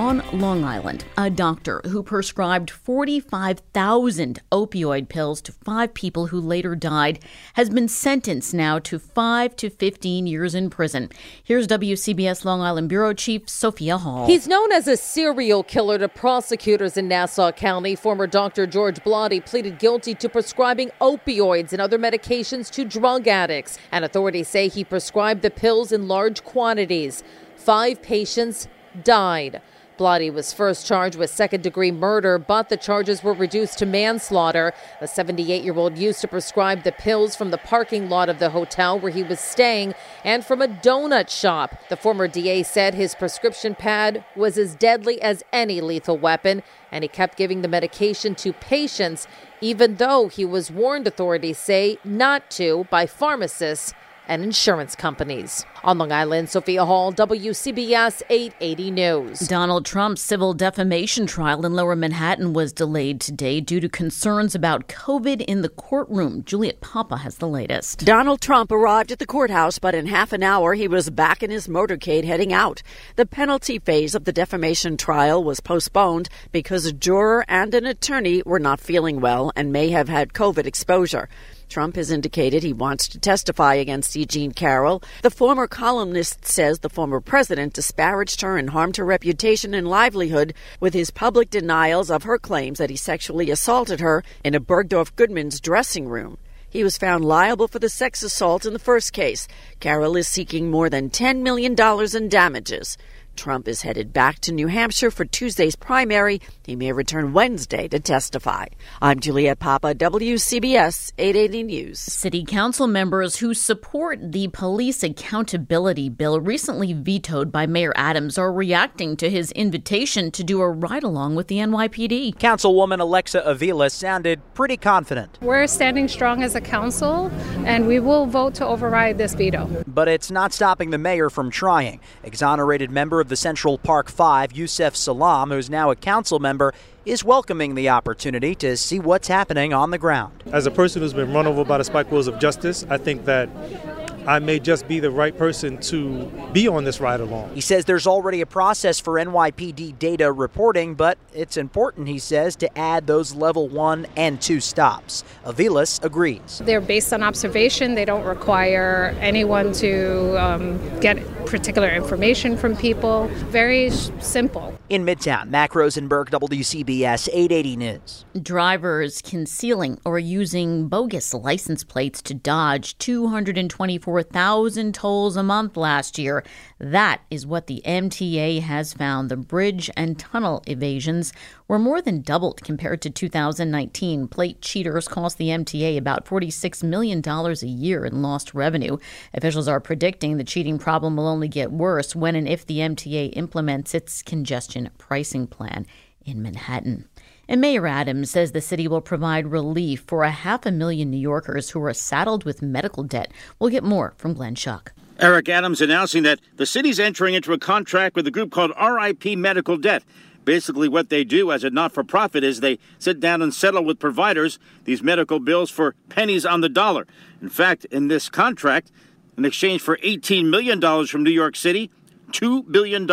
On Long Island, a doctor who prescribed 45,000 opioid pills to five people who later died has been sentenced now to 5 to 15 years in prison. Here's WCBS Long Island Bureau Chief Sophia Hall. He's known as a serial killer to prosecutors in Nassau County. Former Dr. George Blatti pleaded guilty to prescribing opioids and other medications to drug addicts, and authorities say he prescribed the pills in large quantities. Five patients died. Blatti was first charged with second degree murder, but the charges were reduced to manslaughter. The 78 year old used to prescribe the pills from the parking lot of the hotel where he was staying and from a donut shop. The former DA said his prescription pad was as deadly as any lethal weapon, and he kept giving the medication to patients, even though he was warned, authorities say, not to by pharmacists and insurance companies. On Long Island, Sophia Hall, WCBS 880 News. Donald Trump's civil defamation trial in Lower Manhattan was delayed today due to concerns about COVID in the courtroom. Juliet Papa has the latest. Donald Trump arrived at the courthouse, but in half an hour he was back in his motorcade heading out. The penalty phase of the defamation trial was postponed because a juror and an attorney were not feeling well and may have had COVID exposure. Trump has indicated he wants to testify against E. Jean Carroll. The former columnist says the former president disparaged her and harmed her reputation and livelihood with his public denials of her claims that he sexually assaulted her in a Bergdorf Goodman's dressing room. He was found liable for the sex assault in the first case. Carroll is seeking more than $10 million in damages. Trump is headed back to New Hampshire for Tuesday's primary. He may return Wednesday to testify. I'm Juliet Papa, WCBS 880 News. City council members who support the police accountability bill recently vetoed by Mayor Adams are reacting to his invitation to do a ride along with the NYPD. Councilwoman Alexa Avila sounded pretty confident. We're standing strong as a council and we will vote to override this veto. But it's not stopping the mayor from trying. Exonerated member of the Central Park Five, Yusef Salaam, who's now a council member, is welcoming the opportunity to see what's happening on the ground. As a person who's been run over by the spike wheels of justice, I think that I may just be the right person to be on this ride along. He says there's already a process for NYPD data reporting, but it's important, he says, to add those level one and two stops. Avilés agrees. They're based on observation, they don't require anyone to um, get particular information from people. Very simple. In Midtown, Mack Rosenberg, WCBS 880 News. Drivers concealing or using bogus license plates to dodge 224,000 tolls a month last year. That is what the MTA has found. The bridge and tunnel evasions were more than doubled compared to 2019. Plate cheaters cost the MTA about $46 million a year in lost revenue. Officials are predicting the cheating problem will only get worse when and if the MTA implements its congestion pricing plan in Manhattan. And Mayor Adams says the city will provide relief for a half a million New Yorkers who are saddled with medical debt. We'll get more from Glenn Schuck. Eric Adams announcing that the city's entering into a contract with a group called RIP Medical Debt. Basically, what they do as a not for profit is they sit down and settle with providers these medical bills for pennies on the dollar. In fact, in this contract, in exchange for $18 million from New York City, $2 billion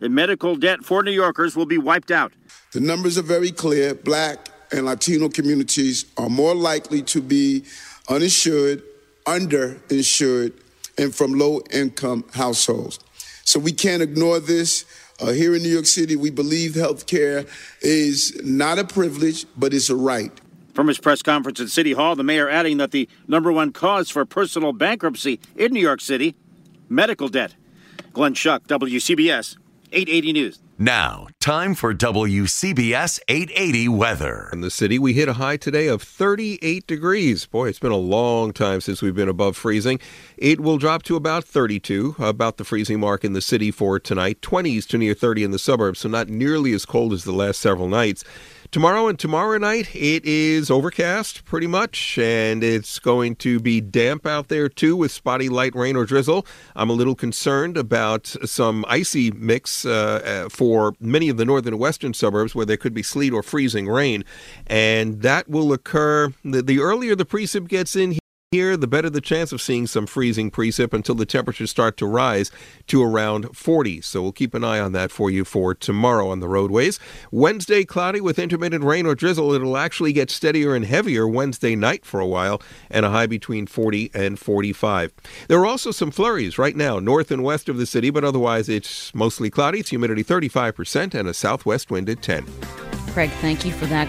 in medical debt for New Yorkers will be wiped out. The numbers are very clear. Black and Latino communities are more likely to be uninsured, underinsured, and from low income households. So we can't ignore this. Uh, here in New York City, we believe health care is not a privilege, but it's a right. From his press conference at City Hall, the mayor adding that the number one cause for personal bankruptcy in New York City, medical debt. Glenn Schuck, WCBS 880 News. Now, time for WCBS 880 weather. In the city, we hit a high today of 38 degrees. Boy, it's been a long time since we've been above freezing. It will drop to about 32, about the freezing mark in the city for tonight. 20s to near 30 in the suburbs, so not nearly as cold as the last several nights. Tomorrow and tomorrow night, it is overcast pretty much, and it's going to be damp out there too with spotty light rain or drizzle. I'm a little concerned about some icy mix uh, uh for many of the northern and western suburbs where there could be sleet or freezing rain, and that will occur. The, the earlier the precip gets in here, the better the chance of seeing some freezing precip until the temperatures start to rise to around 40. So we'll keep an eye on that for you for tomorrow on the roadways. Wednesday, cloudy with intermittent rain or drizzle. It'll actually get steadier and heavier Wednesday night for a while, and a high between 40 and 45. There are also some flurries right now, north and west of the city, but otherwise it's mostly cloudy. It's humidity 35% and a southwest wind at 10. Craig, thank you for that.